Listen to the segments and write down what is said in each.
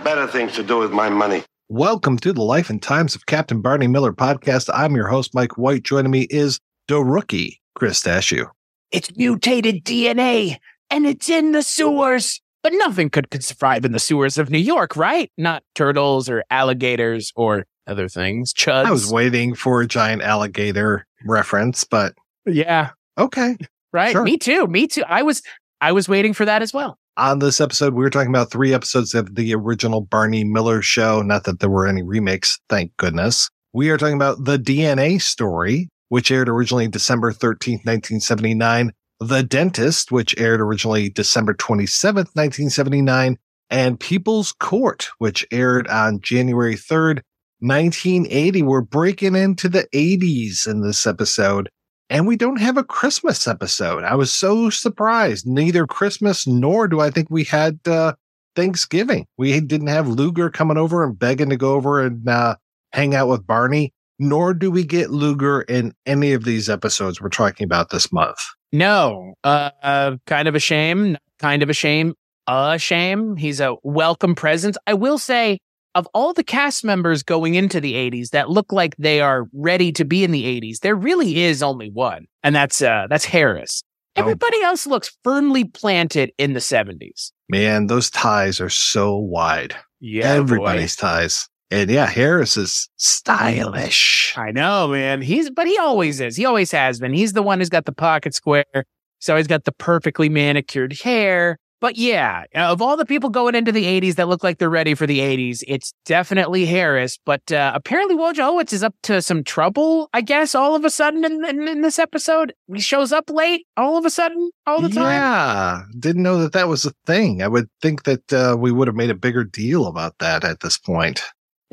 Got better things to do with my money. Welcome to the Life and Times of Captain Barney Miller podcast. I'm your host, Mike White. Joining me is the rookie, Chris Dashew. It's mutated DNA and it's in the sewers. But nothing could, could survive in the sewers of New York, right? Not turtles or alligators or other things. Chuds. I was waiting for a giant alligator reference, but yeah, okay. right. Sure. Me too. Me too. I was I was waiting for that as well. On this episode, we were talking about three episodes of the original Barney Miller show. Not that there were any remakes, thank goodness. We are talking about the DNA story, which aired originally December 13th, 1979. The Dentist, which aired originally December 27th, 1979. And People's Court, which aired on January 3rd, 1980. We're breaking into the 80s in this episode. And we don't have a Christmas episode. I was so surprised. Neither Christmas nor do I think we had uh, Thanksgiving. We didn't have Luger coming over and begging to go over and uh, hang out with Barney, nor do we get Luger in any of these episodes we're talking about this month. No. Uh, kind of a shame. Kind of a shame. A shame. He's a welcome presence. I will say of all the cast members going into the 80s that look like they are ready to be in the 80s, there really is only one, and that's uh that's Harris. Oh. Everybody else looks firmly planted in the 70s. Man, those ties are so wide. Yeah, Everybody's ties. And yeah, Harris is stylish. I know, man. He's but he always is. He always has been. He's the one who's got the pocket square. He's always got the perfectly manicured hair. But yeah, of all the people going into the 80s that look like they're ready for the 80s, it's definitely Harris. But uh, apparently, Wojciechowicz is up to some trouble, I guess, all of a sudden in, in, in this episode. He shows up late all of a sudden, all the time. Yeah, didn't know that that was a thing. I would think that uh, we would have made a bigger deal about that at this point.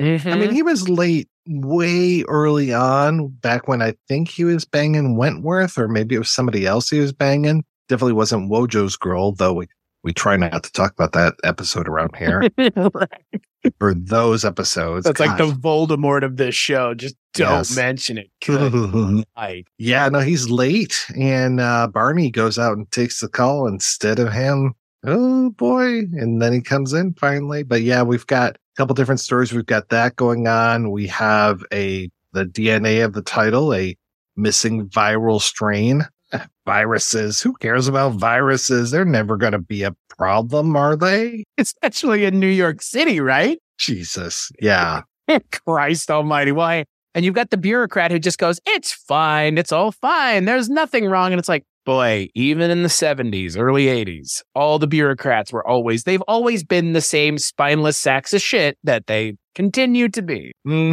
I Mm-hmm. mean, he was late way early on, back when I think he was banging Wentworth, or maybe it was somebody else he was banging. Definitely wasn't Wojo's girl, though we, we try not to talk about that episode around here, For those episodes. That's like the Voldemort of this show. Just don't Yes. mention it. Good yeah, no, he's late, and uh, Barney goes out and takes the call instead of him. Oh boy! And then he comes in finally. But yeah, we've got a couple different stories. We've got that going on. We have a the DNA of the title, a missing viral strain. Viruses. Who cares about viruses? They're never going to be a problem, are they? Especially in New York City, right? Jesus. Yeah. Christ almighty. Why? And you've got the bureaucrat who just goes, it's fine. It's all fine. There's nothing wrong. And it's like, boy, even in the 70s, early 80s, all the bureaucrats were always, they've always been the same spineless sacks of shit that they continue to be. hmm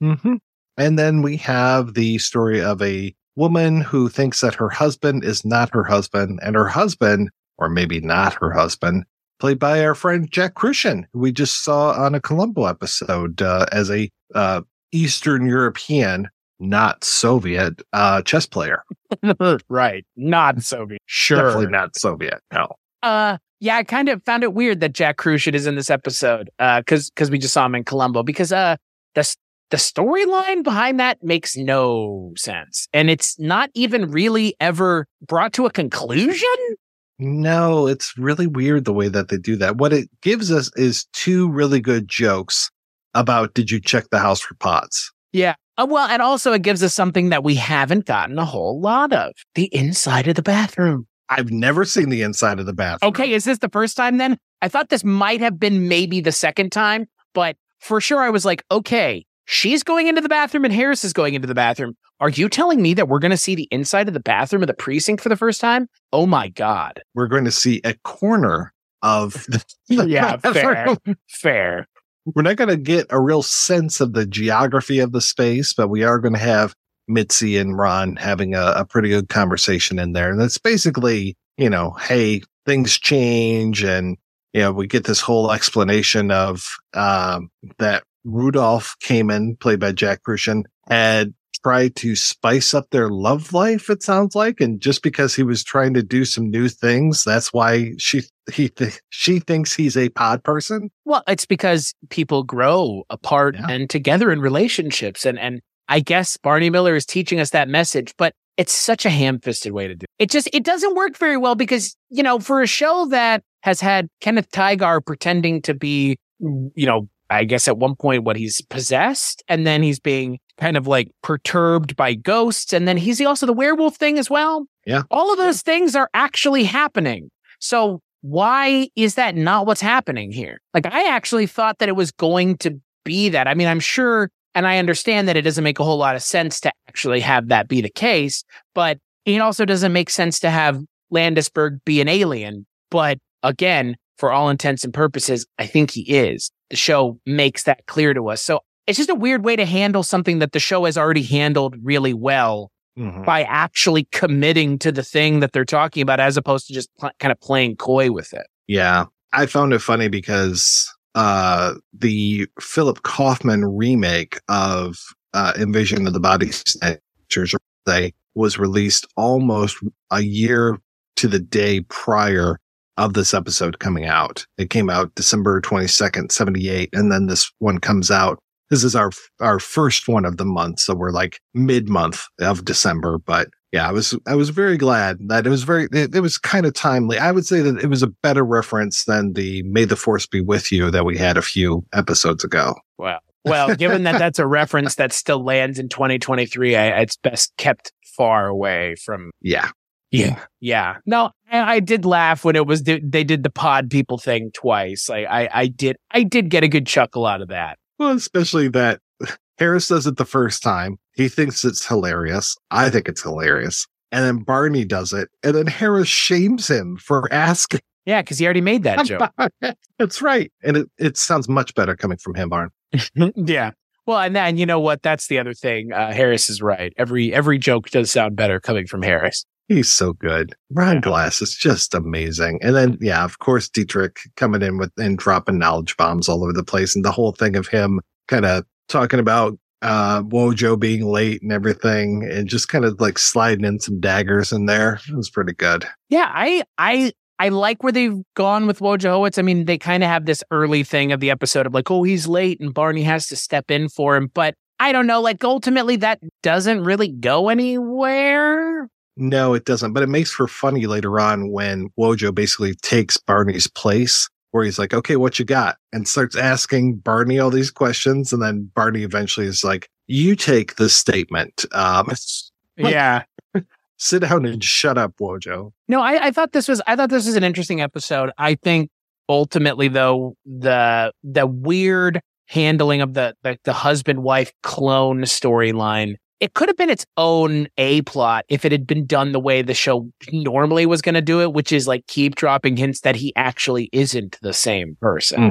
hmm And then we have the story of a woman who thinks that her husband is not her husband, and her husband, or maybe not her husband, played by our friend Jack Kruschen, who we just saw on a Columbo episode uh, as a uh, Eastern European, not Soviet uh, chess player. right. Not Soviet. Sure. Definitely not Soviet. No. Uh, yeah, I kind of found it weird that Jack Kruschen is in this episode. Uh, because because we just saw him in Columbo. Because uh, the the storyline behind that makes no sense, and it's not even really ever brought to a conclusion. No, it's really weird the way that they do that. What it gives us is two really good jokes about did you check the house for pots? Yeah. Uh, well, and also it gives us something that we haven't gotten a whole lot of: the inside of the bathroom. I've never seen the inside of the bathroom. Okay, is this the first time then? I thought this might have been maybe the second time, but for sure I was like, okay, she's going into the bathroom and Harris is going into the bathroom. Are you telling me that we're going to see the inside of the bathroom of the precinct for the first time? Oh my God. We're going to see a corner of the Yeah, fair. fair. We're not going to get a real sense of the geography of the space, but we are going to have Mitzi and Ron having a, a pretty good conversation in there. And it's basically, you know, hey, things change and, you know, we get this whole explanation of, um, that Rudolph Kamen, played by Jack Kruschen, had tried to spice up their love life, it sounds like. And just because he was trying to do some new things, that's why she, he, th- she thinks he's a pod person. Well, it's because people grow apart Yeah. and together in relationships. And, and I guess Barney Miller is teaching us that message, but it's such a ham fisted way to do it. It just, it doesn't work very well because, you know, for a show that has had Kenneth Tigar pretending to be, you know, I guess at one point what he's possessed and then he's being kind of like perturbed by ghosts. And then he's also the werewolf thing as well. Yeah. All of those things are actually happening. So why is that not what's happening here? Like, I actually thought that it was going to be that. I mean, I'm sure, and I understand that it doesn't make a whole lot of sense to actually have that be the case, but it also doesn't make sense to have Landesberg be an alien. But again, for all intents and purposes, I think he is. The show makes that clear to us. So it's just a weird way to handle something that the show has already handled really well Mhm. by actually committing to the thing that they're talking about as opposed to just pl- kind of playing coy with it. Yeah. I found it funny because uh the Philip Kaufman remake of uh Invasion of the Body Snatchers was released almost a year to the day prior of this episode coming out. It came out December 22nd, 78 and then this one comes out this is our our first one of the month so we're like mid month of December but yeah, I was I was very glad that it was very it, it was kind of timely. I would say that it was a better reference than the "May the Force be with you" that we had a few episodes ago. Well, well, given that that's a reference that still lands in 2023, I, it's best kept far away from. Yeah, Yeah, yeah. No, I, I did laugh when it was they did the pod people thing twice. Like I, I did, I did get a good chuckle out of that. well, especially that Harris does it the first time. He thinks it's hilarious. I think it's hilarious, and then Barney does it, and then Harris shames him for asking. Yeah, because he already made that joke. about. That's right, and it, it sounds much better coming from him, Barn. yeah. Well, and then you know what? That's the other thing. Uh, Harris is right. Every every joke does sound better coming from Harris. He's so good. Ron Yeah. Glass is just amazing. And then, yeah, of course, Dietrich coming in with and dropping knowledge bombs all over the place. And the whole thing of him kind of talking about uh Wojo being late and everything and just kind of like sliding in some daggers in there. It was pretty good. Yeah, I I I like where they've gone with Wojciechowicz. I mean, they kind of have this early thing of the episode of like, oh, he's late and Barney has to step in for him. But I don't know, like ultimately that doesn't really go anywhere. No, it doesn't, but it makes for funny later on when Wojo basically takes Barney's place where he's like, okay, what you got? And starts asking Barney all these questions. And then Barney eventually is like, you take this statement. Um, yeah. sit down and shut up, Wojo. No, I, I thought this was I thought this was an interesting episode. I think ultimately though, the the weird handling of the the, the husband wife clone storyline, it could have been its own A plot if it had been done the way the show normally was gonna do it, which is like keep dropping hints that he actually isn't the same person.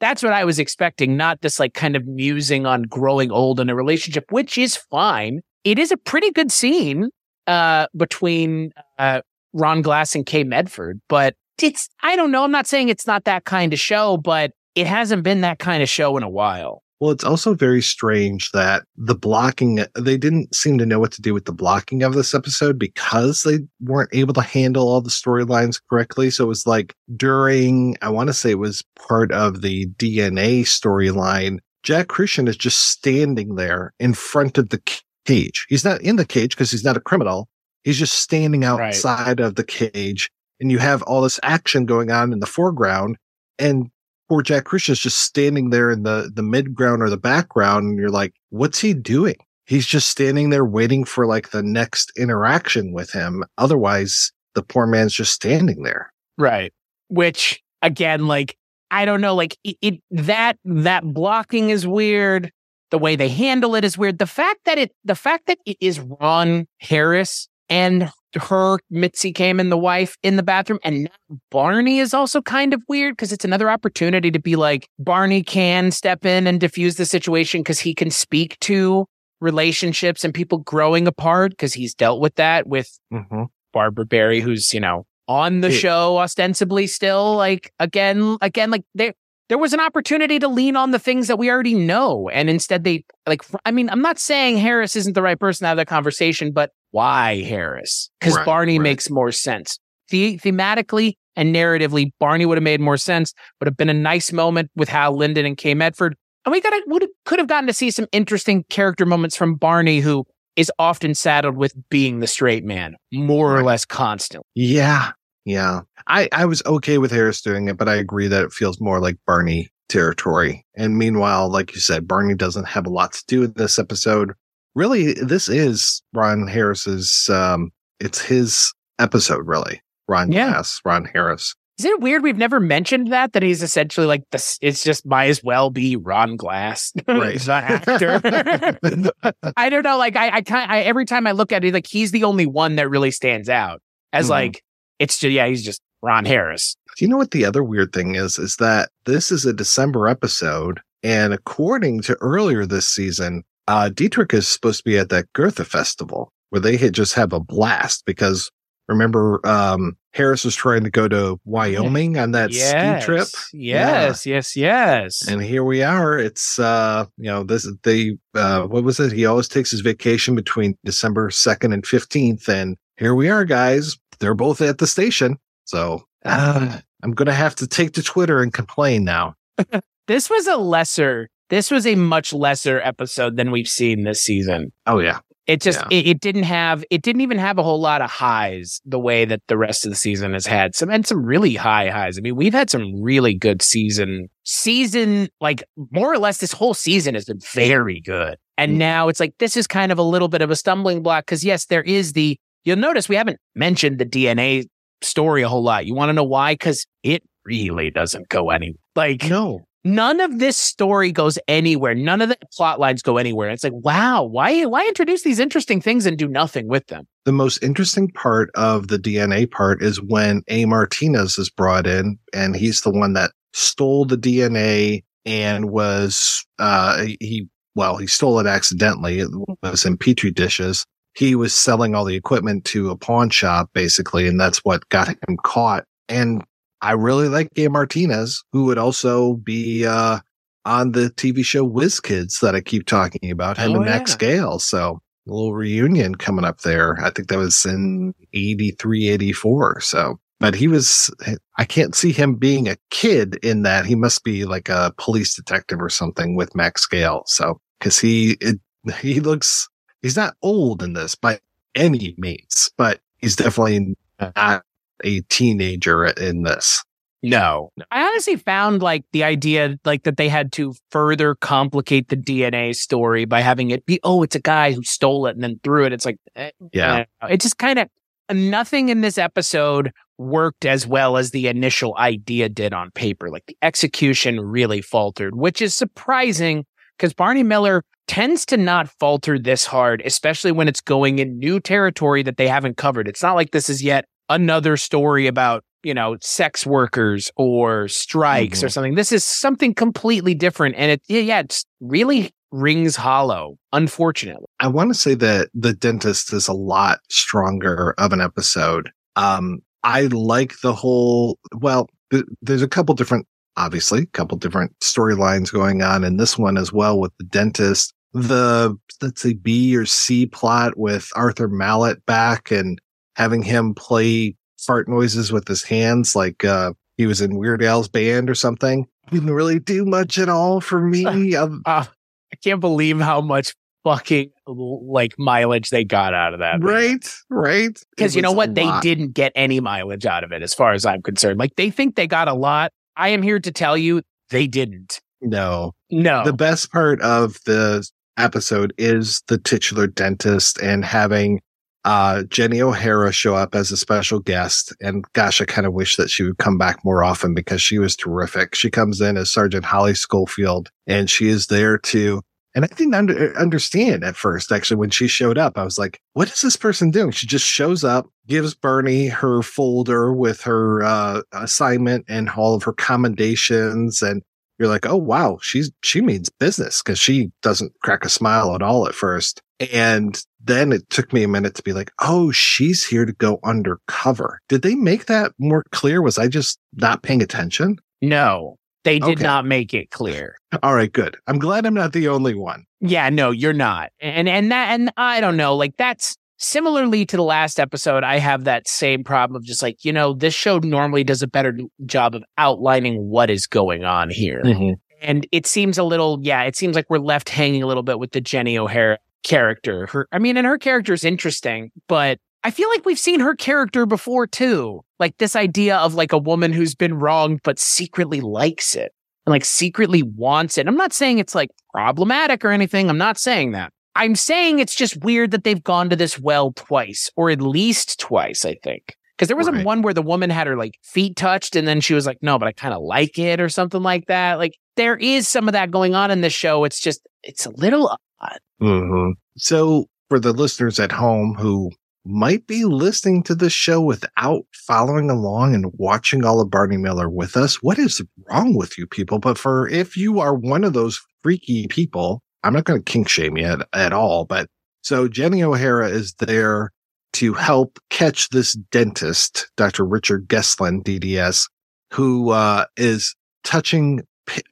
that's what I was expecting, not this like kind of musing on growing old in a relationship, which is fine. It is a pretty good scene uh, between uh, Ron Glass and Kay Medford, but it's, I don't know. I'm not saying it's not that kind of show, but it hasn't been that kind of show in a while. Well, it's also very strange that the blocking, they didn't seem to know what to do with the blocking of this episode because they weren't able to handle all the storylines correctly. So it was like during, I want to say it was part of the DNA storyline. Jack Kruschen is just standing there in front of the cage. He's not in the cage because he's not a criminal. He's just standing outside right. of the cage and you have all this action going on in the foreground and poor Jack Kruschen's just standing there in the, the midground or the background. And you're like, what's he doing? He's just standing there waiting for like the next interaction with him. Otherwise, the poor man's just standing there. Right. Which again, like, I don't know, like it, it that, that blocking is weird. The way they handle it is weird. The fact that it, the fact that it is Ron Harris and her Mitzi came in the wife in the bathroom and now Barney is also kind of weird because it's another opportunity to be like Barney can step in and diffuse the situation because he can speak to relationships and people growing apart because he's dealt with that with mm-hmm. Barbara Barrie who's you know on the show ostensibly still like again again like there there was an opportunity to lean on the things that we already know and instead they like I mean I'm not saying Harris isn't the right person to have that conversation but why Harris? Because right, Barney right. makes more sense. The- thematically and narratively, Barney would have made more sense. Would have been a nice moment with Hal Linden and Kay Medford. And we got would could have gotten to see some interesting character moments from Barney, who is often saddled with being the straight man, more or less constantly. Yeah, yeah. I I was okay with Harris doing it, but I agree that it feels more like Barney territory. And meanwhile, like you said, Barney doesn't have a lot to do with this episode really, this is Ron Harris's, um, it's his episode, really. Ron yeah. Glass, Ron Harris. Is it weird we've never mentioned that? That he's essentially like this, it's just might as well be Ron Glass. Right. he's an actor. I don't know. Like, I, I kind I, every time I look at it, like, he's the only one that really stands out as mm-hmm. like, it's just, yeah, he's just Ron Harris. Do you know what the other weird thing is? Is that this is a December episode. And according to earlier this season, uh, Dietrich is supposed to be at that Goethe festival where they had just have a blast because remember, um, Harris was trying to go to Wyoming on that yes, ski trip. Yes, yeah. yes, yes. And here we are. It's, uh, you know, this, they, uh, what was it? He always takes his vacation between December 2nd and 15th. And here we are, guys. They're both at the station. So, uh, I'm going to have to take to Twitter and complain now. this was a lesser this was a much lesser episode than we've seen this season. Oh yeah. It just yeah. it, it, didn't have it didn't even have a whole lot of highs the way that the rest of the season has had some and some really high highs. I mean, we've had some really good season season like more or less this whole season has been very good. And mm now it's like this is kind of a little bit of a stumbling block because yes, there is the you'll notice we haven't mentioned the DNA story a whole lot. You want to know why? Because it really doesn't go anywhere. Like no, None of this story goes anywhere. None of the plot lines go anywhere. It's like, wow, why why introduce these interesting things and do nothing with them? The most interesting part of the DNA part is when A. Martinez is brought in, and he's the one that stole the DNA and was uh he well he stole it accidentally. It was in petri dishes. He was selling all the equipment to a pawn shop basically, and that's what got him caught. And I really like A. Martinez, who would also be uh, on the TV show Whiz Kids that I keep talking about, him oh, and Max yeah. Gail. So a little reunion coming up there. I think that was in 83, 84. So, but he was, I can't see him being a kid in that. He must be like a police detective or something with Max Gail. So, cause he, it, he looks, he's not old in this by any means, but he's definitely not a teenager in this. No. I honestly found like the idea like that they had to further complicate the DNA story by having it be, oh, it's a guy who stole it and then threw it. It's like, eh, yeah, it just kind of nothing in this episode worked as well as the initial idea did on paper. Like the execution really faltered, which is surprising because Barney Miller tends to not falter this hard, especially when it's going in new territory that they haven't covered. It's not like this is yet another story about you know, sex workers or strikes or Mhm. something. This is something completely different. And it, yeah, yeah, it's really rings hollow, unfortunately. I want to say that the dentist is a lot stronger of an episode. Um, I like the whole, well, th- there's a couple different, obviously, a couple different storylines going on in this one as well with the dentist. The, let's say B or C plot with Arthur Malet back and having him play fart noises with his hands like, uh, he was in Weird Al's band or something. Didn't really do much at all for me. Um, Uh, I can't believe how much fucking like mileage they got out of that. right, right. Because you know what? They lot. didn't get any mileage out of it, as far as I'm concerned. Like they think they got a lot. I am here to tell you they didn't. No. No. The best part of the episode is the titular dentist and having uh, Jenny O'Hara show up as a special guest. And gosh, I kind of wish that she would come back more often because she was terrific. She comes in as Sergeant Holly Schofield and she is there to and I didn't under, understand at first, actually, when she showed up. I was like, what is this person doing? She just shows up, gives Bernie her folder with her uh, assignment and all of her commendations. And you're like, oh, wow, she's, she means business because she doesn't crack a smile at all at first. And then it took me a minute to be like, oh, she's here to go undercover. Did they make that more clear? Was I just not paying attention? no, they did Okay. not make it clear. All right, good. I'm glad I'm not the only one. Yeah, no, you're not. And and that and I don't know, like that's similarly to the last episode, I have that same problem of just like, you know, this show normally does a better job of outlining what is going on here. Mm-hmm. And it seems a little, yeah, it seems like we're left hanging a little bit with the Jenny O'Hara character. Her I mean, and her character is interesting, but I feel like we've seen her character before too. Like this idea of like a woman who's been wronged but secretly likes it and like secretly wants it. I'm not saying it's like problematic or anything. I'm not saying that. I'm saying it's just weird that they've gone to this well twice or at least twice, I think. Because there was a Right. one where the woman had her like feet touched and then she was like, no, but I kind of like it or something like that. Like there is some of that going on in this show. It's just, it's a little odd. hmm So for the listeners at home who might be listening to this show without following along and watching all of Barney Miller with us, what is wrong with you people? But for if you are one of those freaky people, I'm not going to kink shame you at, at all. But so Jenny O'Hara is there to help catch this dentist, Dr. Richard Gesslin, DDS, who uh, is touching,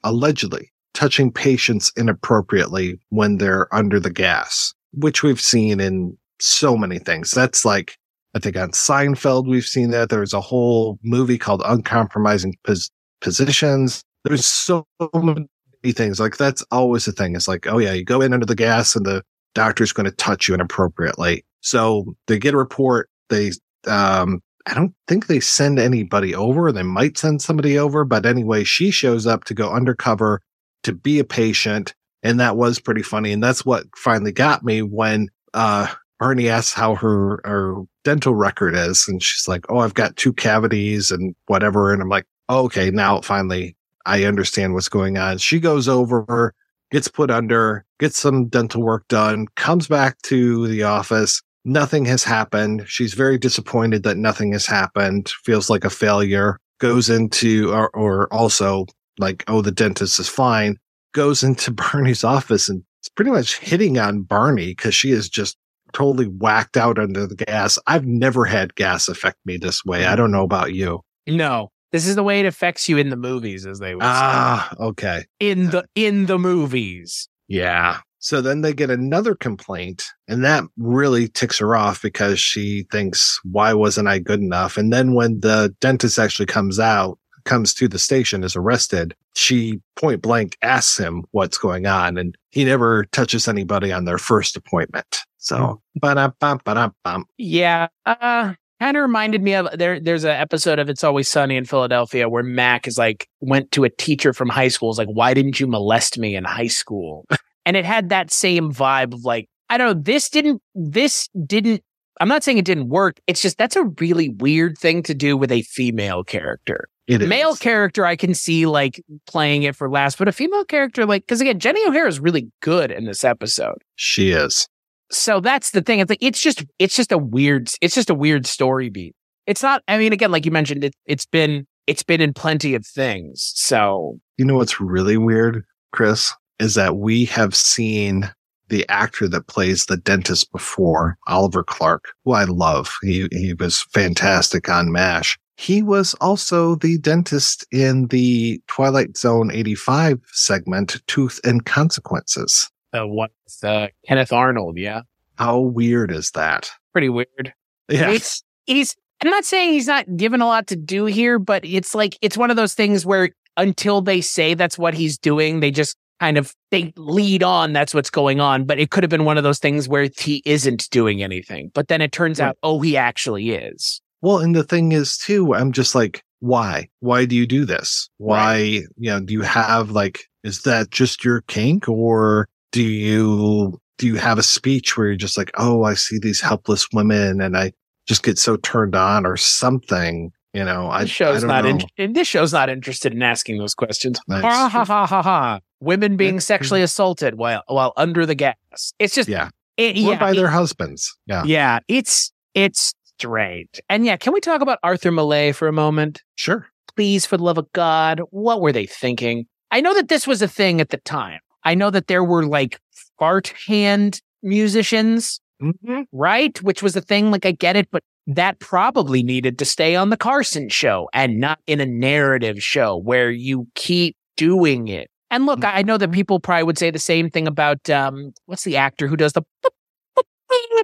allegedly touching patients inappropriately when they're under the gas, which we've seen in so many things. That's like, I think on Seinfeld, we've seen that. There's a whole movie called Uncompromising Pos- Positions. There's so many things like that's always the thing. It's like, oh yeah, you go in under the gas and the doctor's going to touch you inappropriately. So they get a report. They, um, I don't think they send anybody over. They might send somebody over, but anyway, she shows up to go undercover to be a patient. And that was pretty funny. And that's what finally got me when, uh, Barney asks how her, her dental record is. And she's like, Oh, I've got two cavities and whatever. And I'm like, oh, okay, now finally I understand what's going on. She goes over, gets put under, gets some dental work done, comes back to the office. Nothing has happened. She's very disappointed that nothing has happened, feels like a failure, goes into, or, or also like, oh, the dentist is fine, goes into Barney's office and it's pretty much hitting on Barney because she is just totally whacked out under the gas. I've never had gas affect me this way. I mm. don't know about you. No, this is the way it affects you in the movies, as they would Ah, okay. In the, in the movies. Yeah. So then they get another complaint and that really ticks her off because she thinks, why wasn't I good enough? And then when the dentist actually comes out, comes to the station, is arrested, she point blank asks him what's going on and he never touches anybody on their first appointment. So, ba-da-bum. Yeah. Uh, kind of reminded me of there. There's an episode of It's Always Sunny in Philadelphia where Mac is like went to a teacher from high school. Is like, why didn't you molest me in high school? and it had that same vibe of like, I don't know. This didn't. This didn't. I'm not saying it didn't work. It's just that's a really weird thing to do with a female character. It is. Male character, I can see like playing it for laughs, but a female character, like, because again, Jenny O'Hara is really good in this episode She is. So that's the thing. It's like it's just it's just a weird it's just a weird story beat. It's not. I mean, again, like you mentioned, it, it's been it's been in plenty of things. So You know what's really weird, Chris, is that we have seen the actor that plays the dentist before, Oliver Clark, who I love. He he was fantastic on MASH. He was also the dentist in the Twilight Zone 85 segment, Tooth and Consequences. The one with uh, Kenneth Arnold, yeah, How weird is that? pretty weird. Yeah. It's he's. I'm not saying he's not given a lot to do here, but it's like it's one of those things where until they say that's what he's doing, they just kind of they lead on that's what's going on. But it could have been one of those things where he isn't doing anything, but then it turns Right. out, oh, he actually is. Well, and the thing is too, I'm just like, why? Why do you do this? Why, you know, do you have like, is that just your kink or do you, do you have a speech where you're just like, oh, I see these helpless women and I just get so turned on or something, you know, I, This show's I not in, this show's not interested in asking those questions. Nice. Ha ha ha ha ha. Women being sexually assaulted while while under the gas. It's just yeah. it, Or yeah, by it- their husbands. Yeah. yeah. It's it's strange. And yeah, can we talk about Arthur Malet for a moment? Sure. Please, for the love of God, what were they thinking? I know that this was a thing at the time. I know that there were like fart hand musicians Mm-hmm. right? Which was a thing. Like, I get it, but that probably needed to stay on the Carson show and not in a narrative show where you keep doing it. And look, I I know that people probably would say the same thing about um, what's the actor who does the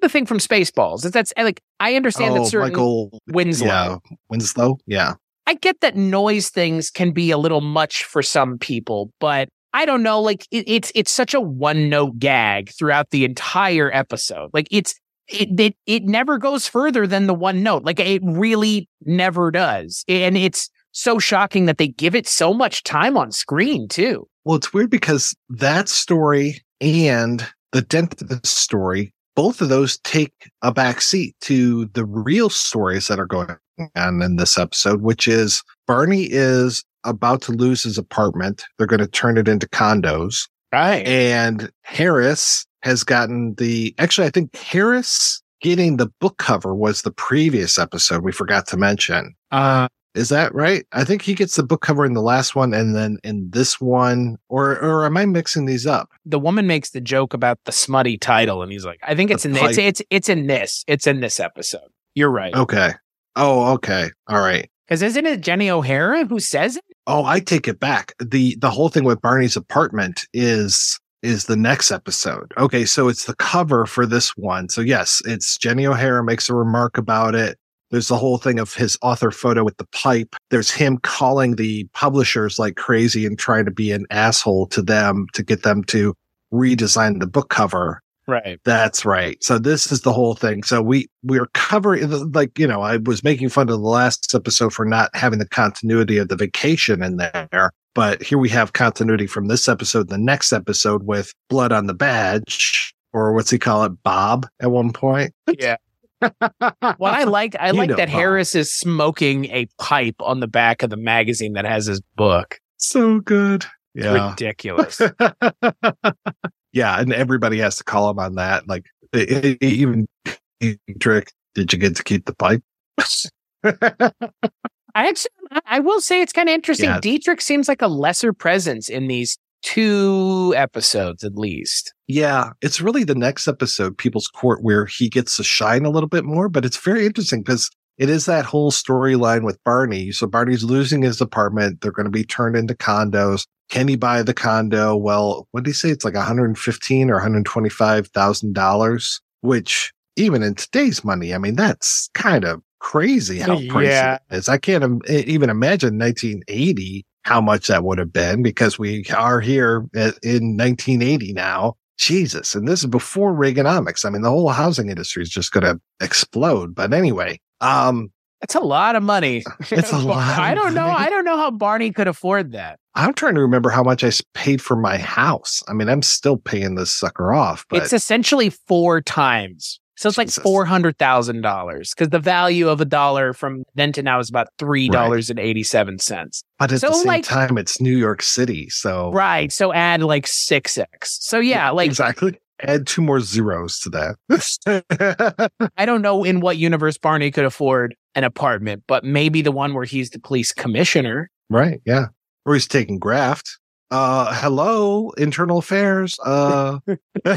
the thing from Spaceballs. That's, that's like I understand Oh, that certain Michael Winslow. Yeah. Winslow. Yeah. I get that noise things can be a little much for some people, but I don't know. Like it, it's it's such a one note gag throughout the entire episode. Like it's it, it it never goes further than the one note. Like it really never does, and it's so shocking that they give it so much time on screen too. Well, it's weird because that story and the dentist story, both of those take a back seat to the real stories that are going on in this episode, which is Barney is about to lose his apartment. They're going to turn it into condos. Right. And Harris has gotten the, actually, I think Harris getting the book cover was the previous episode we forgot to mention. Uh, Is that right? I think he gets the book cover in the last one and then in this one, or, or am I mixing these up? the woman makes the joke about the smutty title, and he's like, "I think it's The in it's pipe. it's it's in this. It's in this episode." You're right. Okay. Oh, okay. All right. Because isn't it Jenny O'Hara who says it? Oh, I take it back. The, the whole thing with Barney's apartment is, is the next episode. Okay. So it's the cover for this one. So yes, it's Jenny O'Hara makes a remark about it. There's the whole thing of his author photo with the pipe. There's him calling the publishers like crazy and trying to be an asshole to them to get them to redesign the book cover. Right. That's right. So this is the whole thing. So we we're covering like you know I was making fun of the last episode for not having the continuity of the vacation in there, but here we have continuity from this episode, the next episode with blood on the badge, or what's he call it, Bob at one point. Yeah. Well, I like I like that Bob. Harris is smoking a pipe on the back of the magazine that has his book. So good. It's Yeah. ridiculous. yeah, and everybody has to call him on that. Like e- e- even trick. Did you get to keep the pipe? I actually, I will say it's kind of interesting. Yeah. Dietrich seems like a lesser presence in these two episodes, at least. Yeah, it's really the next episode, People's Court, where he gets to shine a little bit more. But it's very interesting because it is that whole storyline with Barney. So Barney's losing his apartment. They're going to be turned into condos. Can he buy the condo? Well, what did he say? It's like 115 or 125 thousand dollars, which even in today's money, I mean, that's kind of crazy how pricey Yeah. it is. I can't im- even imagine 1980 how much that would have been because we are here at- in 1980 now. Jesus. And this is before Reaganomics. I mean, the whole housing industry is just going to explode. But anyway, um, That's a lot of money. It's a lot I don't know. I don't know how Barney could afford that. I'm trying to remember how much I paid for my house. I mean, I'm still paying this sucker off, but it's essentially four times. So it's like four hundred thousand dollars because the value of a dollar from then to now is about three dollars and eighty seven cents. but at so, the same like- time, it's New York City. So Right. So add like six x. So yeah, like exactly. Add two more zeros to that. I don't know in what universe Barney could afford an apartment, but maybe the one where he's the police commissioner. right. Yeah. Or he's taking graft. Uh, hello, internal affairs. Uh,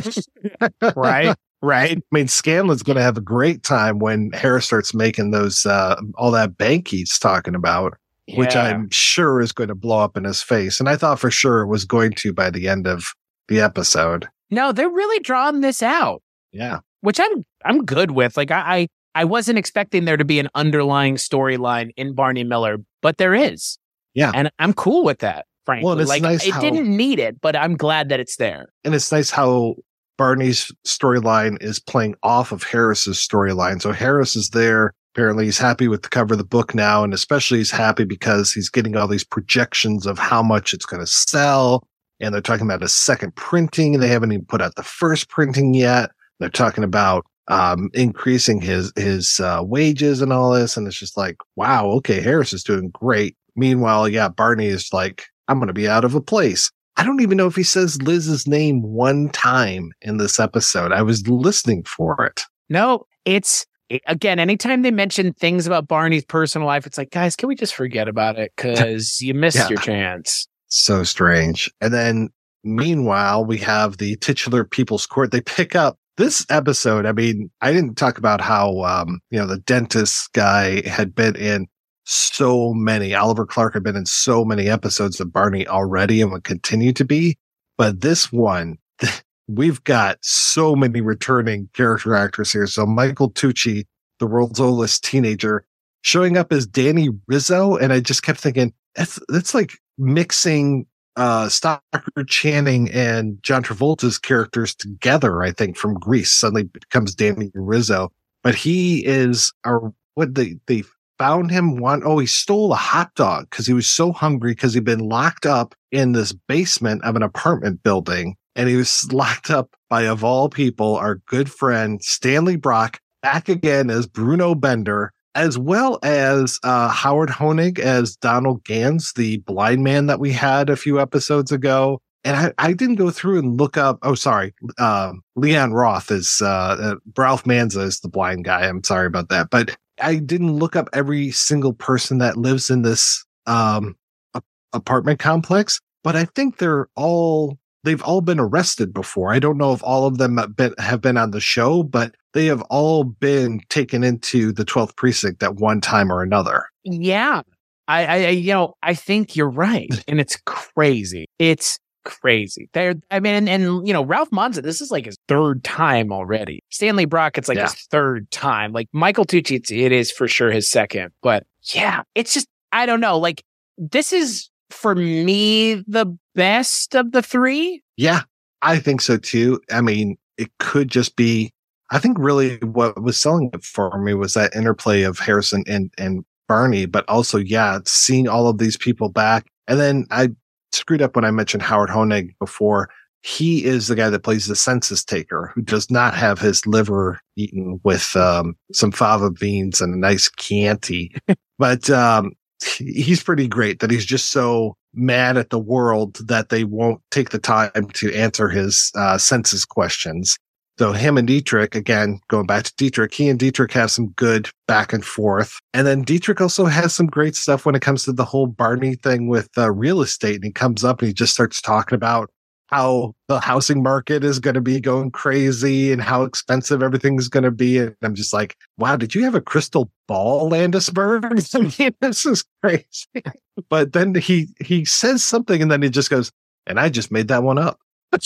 Right. right. I mean, Scanlon's going to have a great time when Harris starts making those, uh, all that bank he's talking about, which I'm sure is going to blow up in his face. And I thought for sure it was going to by the end of the episode. No, they're really drawing this out. Yeah. which I'm I'm good with. Like I I, I wasn't expecting there to be an underlying storyline in Barney Miller, but there is. Yeah. and I'm cool with that. Frankly, Well, it's like nice it how- didn't need it, but I'm glad that it's there. And it's nice how Barney's storyline is playing off of Harris's storyline. So Harris is there. Apparently he's happy with the cover of the book now. And especially he's happy because he's getting all these projections of how much it's going to sell. And they're talking about a second printing. They haven't even put out the first printing yet. They're talking about um, increasing his his uh, wages and all this, and it's just like, wow, okay, Harris is doing great. Meanwhile, yeah, Barney is like, I'm going to be out of a place. I don't even know if he says Liz's name one time in this episode. I was listening for it. No, it's again. Anytime they mention things about Barney's personal life, it's like, guys, can we just forget about it? Because you missed Yeah. your chance. So strange. And then meanwhile, we have the titular People's Court. They pick up this episode. I mean, I didn't talk about how, um, you know, the dentist guy had been in so many, Oliver Clark had been in so many episodes of Barney already and would continue to be. But this one, we've got so many returning character actors here. So Michael Tucci, the world's oldest teenager, showing up as Danny Rizzo. And I just kept thinking, that's, that's like mixing uh Stockard Channing and John Travolta's characters together, I think, from Grease suddenly becomes Danny Rizzo. But he is our what they they found him one oh he stole a hot dog because he was so hungry because he'd been locked up in this basement of an apartment building and he was locked up by of all people our good friend Stanley Brock back again as Bruno Bender as well as uh, Howard Honig as Donald Gans, the blind man that we had a few episodes ago. And I, I didn't go through and look up. Oh, sorry. Um, Leon Roth is, uh, uh, Ralph Manza is the blind guy. I'm sorry about that. But I didn't look up every single person that lives in this, um, a- apartment complex, but I think they're all, they've all been arrested before. I don't know if all of them have been, have been on the show, but they have all been taken into the 12th precinct at one time or another. Yeah. I, I, you know, I think you're right. And it's crazy. It's crazy. They're, I mean, and, and, you know, Ralph Manza, this is like his third time already. Stanley Brock, it's like Yeah. his third time. Like Michael Tucci, it's, it is for sure his second. But yeah, it's just, I don't know. Like, this is for me the best of the three. Yeah, I think so too. I mean, it could just be, I think really what was selling it for me was that interplay of Harrison and, and Barney, but also, yeah, seeing all of these people back. And then I screwed up when I mentioned Howard Honig before. He is the guy that plays the census taker who does not have his liver eaten with, um, some fava beans and a nice Chianti. but, um, he's pretty great that he's just so mad at the world that they won't take the time to answer his uh, census questions. So him and Dietrich, again, going back to Dietrich, he and Dietrich have some good back and forth. And then Dietrich also has some great stuff when it comes to the whole Barney thing with uh, real estate. And he comes up and he just starts talking about how the housing market is going to be going crazy and how expensive everything's going to be. And I'm just like, wow, did you have a crystal ball, Landesberg? I mean, this is crazy. but then he, he says something and then he just goes, and I just made that one up.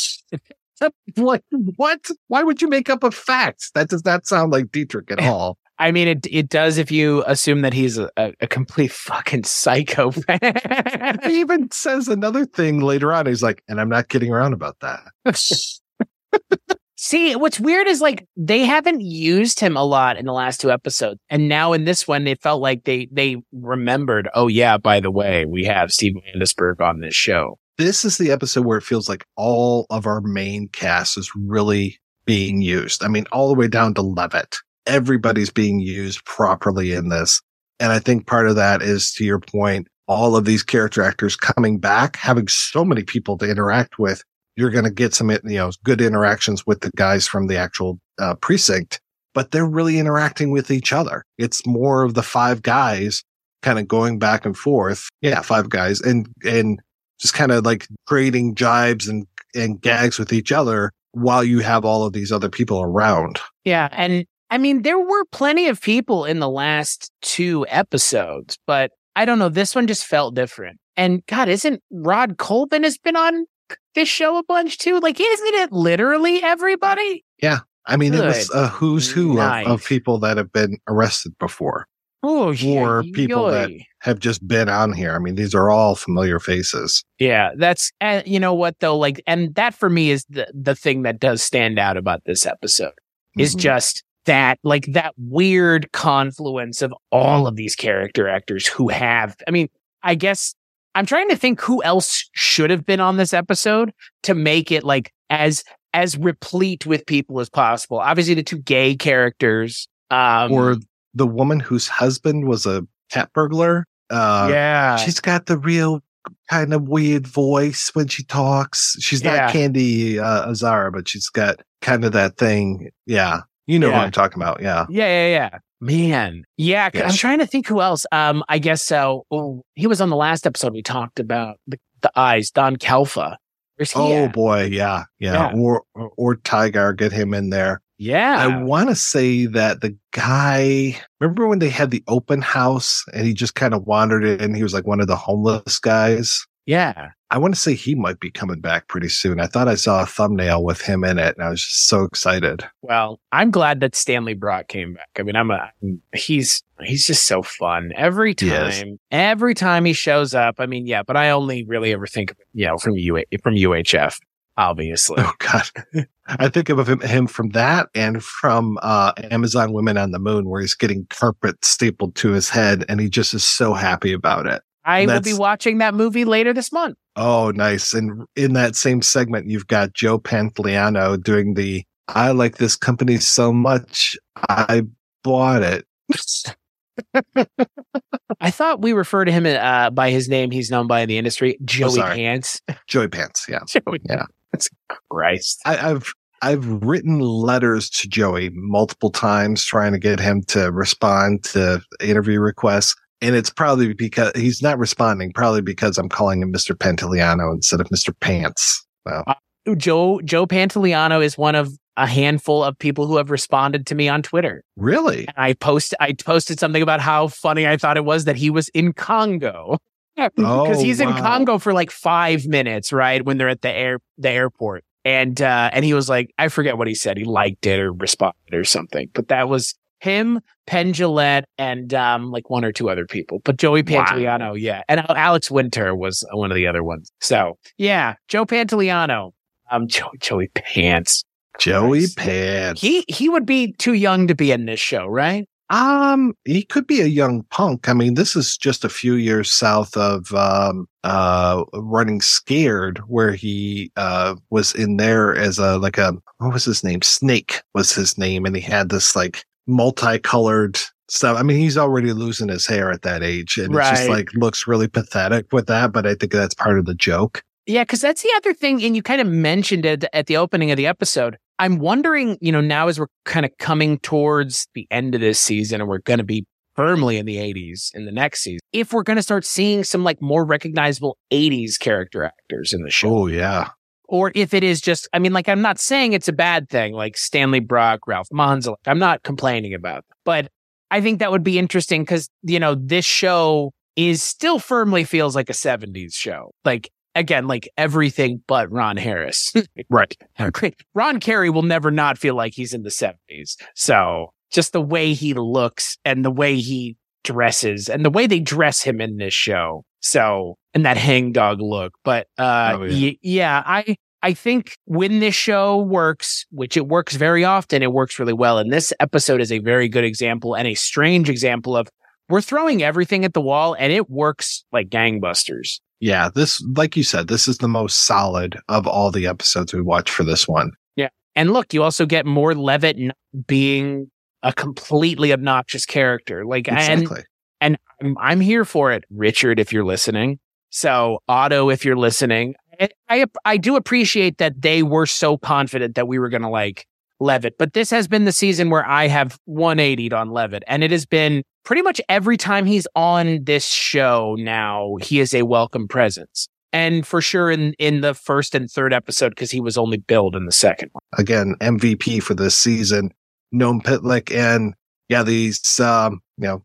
Like what? Why would you make up a fact? That does not sound like Dietrich at all. I mean, it it does if you assume that he's a, a, complete fucking psychopath. he even says another thing later on. He's like, and I'm not kidding around about that. See, what's weird is like they haven't used him a lot in the last two episodes, and now in this one, it felt like they they remembered. Oh yeah, by the way, we have Steve Landesberg on this show. This is the episode where it feels like all of our main cast is really being used. I mean, all the way down to Levitt. Everybody's being used properly in this. And I think part of that is to your point, all of these character actors coming back, having so many people to interact with you're going to get some, you know, good interactions with the guys from the actual uh, precinct, but they're really interacting with each other. It's more of the five guys kind of going back and forth. Yeah, five guys and, and just kind of like creating jibes and, and gags with each other while you have all of these other people around. Yeah. And I mean, there were plenty of people in the last two episodes, but I don't know. This one just felt different. And God, isn't Rod Colvin has been on this show a bunch too? Like, isn't it literally everybody? Yeah. I mean, it was a who's who of, of people that have been arrested before Oh, or people that have just been on here. I mean, these are all familiar faces. Yeah, that's and you know what though, like, and that for me is the the thing that does stand out about this episode is Mhm. just that like that weird confluence of all of these character actors who have. I mean, I guess I'm trying to think who else should have been on this episode to make it like as as replete with people as possible. Obviously, the two gay characters. Um, or the woman whose husband was a cat burglar. Uh, yeah, she's got the real kind of weird voice when she talks. She's Yeah. not Candy uh, Azzara, but she's got kind of that thing. Yeah. You know Yeah. what I'm talking about. Yeah. Yeah, yeah, yeah. Man. Yeah. 'cause I'm trying to think who else. Um, I guess so. Oh, he was on the last episode we talked about the, the eyes, Don Calfa. Where's he Oh at? boy. Yeah, yeah. Yeah. Or, or, or Tigar, get him in there. Yeah. I want to say that the guy, remember when they had the open house and he just kind of wandered in? He was like one of the homeless guys. Yeah. I want to say he might be coming back pretty soon. I thought I saw a thumbnail with him in it and I was just so excited. Well, I'm glad that Stanley Brock came back. I mean, I'm a he's he's just so fun every time. Every time he shows up. I mean, yeah, but I only really ever think of you know from U from UHF, obviously. Oh God. I think of him, him from that and from uh, Amazon Women on the Moon, where he's getting carpet stapled to his head and he just is so happy about it. I will be watching that movie later this month. Oh, nice. And in that same segment, you've got Joe Pantoliano doing the I like this company so much, I bought it. I thought we refer to him uh, by his name he's known by in the industry, Joey sorry. Pants. Joey Pants. Yeah. Joey Yeah. That's Christ. I, I've I've written letters to Joey multiple times trying to get him to respond to interview requests. And it's probably because he's not responding, probably because I'm calling him Mr. Pantoliano instead of Mr. Pants. Well, Joe Joe Pantoliano is one of a handful of people who have responded to me on Twitter. really? I post I posted something about how funny I thought it was that he was in Congo. Because Oh, he's in. Congo for like five minutes, right? When they're at the air the airport. And uh and he was like, I forget what he said. He liked it or responded or something. But that was him, Penn Jillette, and um like one or two other people. But Joey Wow. Pantoliano, yeah. And Alex Winter was one of the other ones. So yeah, Joe Pantoliano. Um Joe, Joey Pants. Joey Christ. Pants. He he would be too young to be in this show, right? Um, he could be a young punk. I mean, this is just a few years south of um uh running scared where he uh was in there as a like a what was his name? Snake was his name and he had this like multicolored stuff. I mean, he's already losing his hair at that age and it's just like looks really pathetic with that, but I think that's part of the joke. Yeah, because that's the other thing, and you kind of mentioned it at the opening of the episode. I'm wondering, you know, now as we're kind of coming towards the end of this season, and we're going to be firmly in the 80s in the next season, if we're going to start seeing some like more recognizable 80s character actors in the show, Oh yeah. Or if it is just, I mean, like I'm not saying it's a bad thing, like Stanley Brock, Ralph Manza. I'm not complaining about, it. but I think that would be interesting because you know this show is still firmly feels like a 70s show, like. Again, like everything but Ron Harris. Right. Great. Ron Carey will never not feel like he's in the 70s. So just the way he looks and the way he dresses and the way they dress him in this show. So, and that hangdog look. But, uh, Oh, yeah. y- yeah, I, I think when this show works, which it works very often, it works really well. And this episode is a very good example and a strange example of we're throwing everything at the wall and it works like gangbusters. Yeah. This, like you said, this is the most solid of all the episodes we watched for this one. Yeah. And look, you also get more Levitt being a completely obnoxious character. Like, and Exactly. and I'm, I'm here for it, Richard, if you're listening. So Otto, if you're listening, And I I do appreciate that they were so confident that we were going to like Levitt, but this has been the season where I have 180'd on Levitt, and it has been pretty much every time he's on this show now, he is a welcome presence. And for sure in in the first and third episode because he was only billed in the second one. Again, MVP for this season, Noam Pitlik, and yeah, these um, you know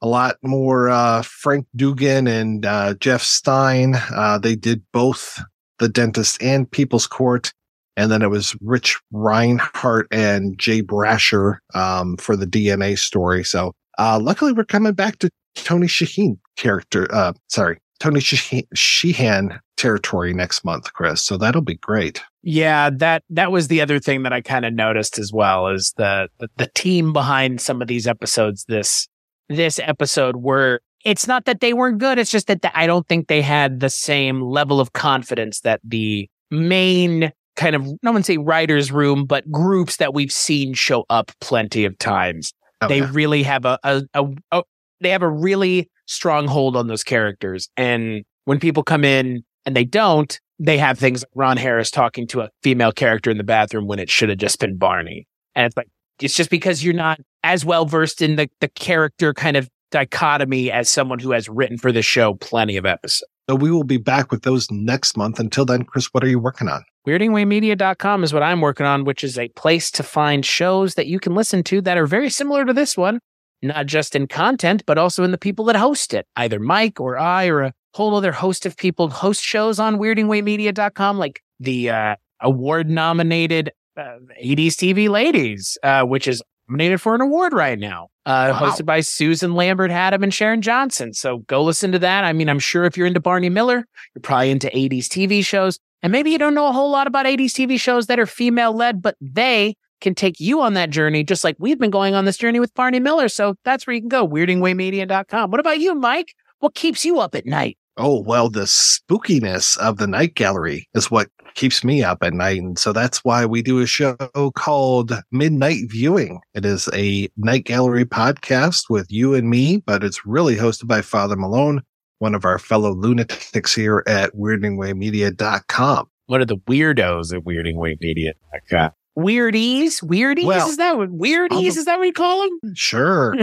a lot more uh, Frank Dungan and uh, Jeff Stein. Uh, they did both the dentist and People's Court. And then it was Rich Reinhardt and Jay Brasher um, for the DNA story. So uh, luckily, we're coming back to Tony Shaheen character. Uh, sorry, Tony Sheehan territory next month, Chris. So that'll be great. Yeah, that that was the other thing that I kind of noticed as well is the, the the team behind some of these episodes this this episode were it's not that they weren't good. It's just that the, I don't think they had the same level of confidence that the main kind of, I no one say writer's room, but groups that we've seen show up plenty of times. Oh, they yeah. really have a, a, a, a, they have a really strong hold on those characters. And when people come in and they don't, they have things like Ron Harris talking to a female character in the bathroom when it should have just been Barney. And it's like, it's just because you're not as well versed in the, the character kind of dichotomy as someone who has written for the show plenty of episodes. So we will be back with those next month. Until then, Chris, what are you working on? WeirdingWayMedia.com is what I'm working on, which is a place to find shows that you can listen to that are very similar to this one, not just in content, but also in the people that host it. Either Mike or I or a whole other host of people host shows on WeirdingWayMedia.com, like the uh, award nominated uh, 80s TV Ladies, uh, which is nominated for an award right now, uh, wow. hosted by Susan Lambert Hatem and Sharon Johnson. So go listen to that. I mean, I'm sure if you're into Barney Miller, you're probably into 80s TV shows. And maybe you don't know a whole lot about 80s TV shows that are female led, but they can take you on that journey, just like we've been going on this journey with Barney Miller. So that's where you can go, weirdingwaymedia.com. What about you, Mike? What keeps you up at night? Oh, well, the spookiness of the night gallery is what keeps me up at night. And so that's why we do a show called Midnight Viewing. It is a night gallery podcast with you and me, but it's really hosted by Father Malone, one of our fellow lunatics here at weirdingwaymedia.com. What are the weirdos at weirdingwaymedia.com? Weirdies? Weirdies? Well, is that what weirdies? The, is that what you call them? Sure.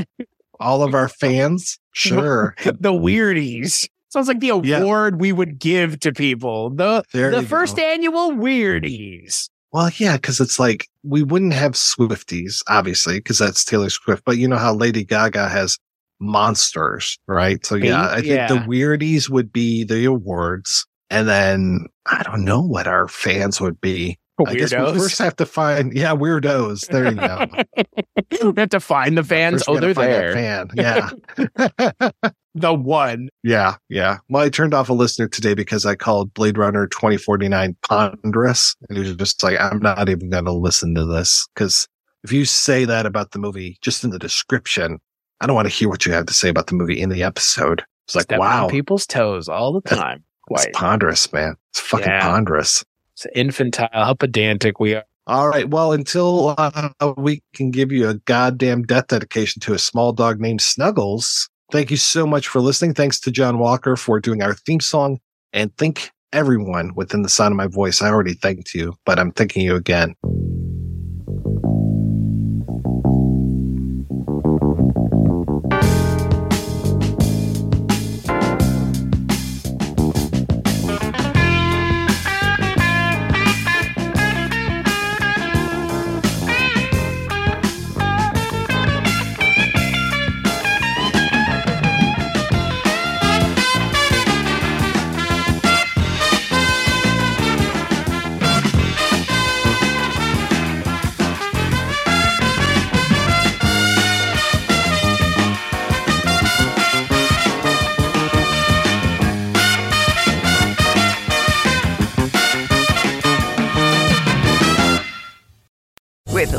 All of our fans. Sure. the weirdies. Sounds like the award yeah. we would give to people. The there the first go. annual Weirdies. Well, yeah, because it's like we wouldn't have Swifties, obviously, because that's Taylor Swift. But you know how Lady Gaga has monsters, right? So yeah, I think yeah. the Weirdies would be the awards, and then I don't know what our fans would be. Weirdos. I guess we first have to find, yeah, weirdos. There you go. we have to find the fans. oh, they're there. Fan, yeah. the one. Yeah, yeah. Well, I turned off a listener today because I called Blade Runner 2049 ponderous. And he was just like, I'm not even going to listen to this. Because if you say that about the movie just in the description, I don't want to hear what you have to say about the movie in the episode. It's like, Step wow. people's toes all the time. It's ponderous, man. It's fucking yeah. ponderous. It's infantile. How pedantic we are. All right. Well, until uh, we can give you a goddamn death dedication to a small dog named Snuggles, Thank you so much for listening. Thanks to John Walker for doing our theme song. And thank everyone within the sound of my voice. I already thanked you, but I'm thanking you again.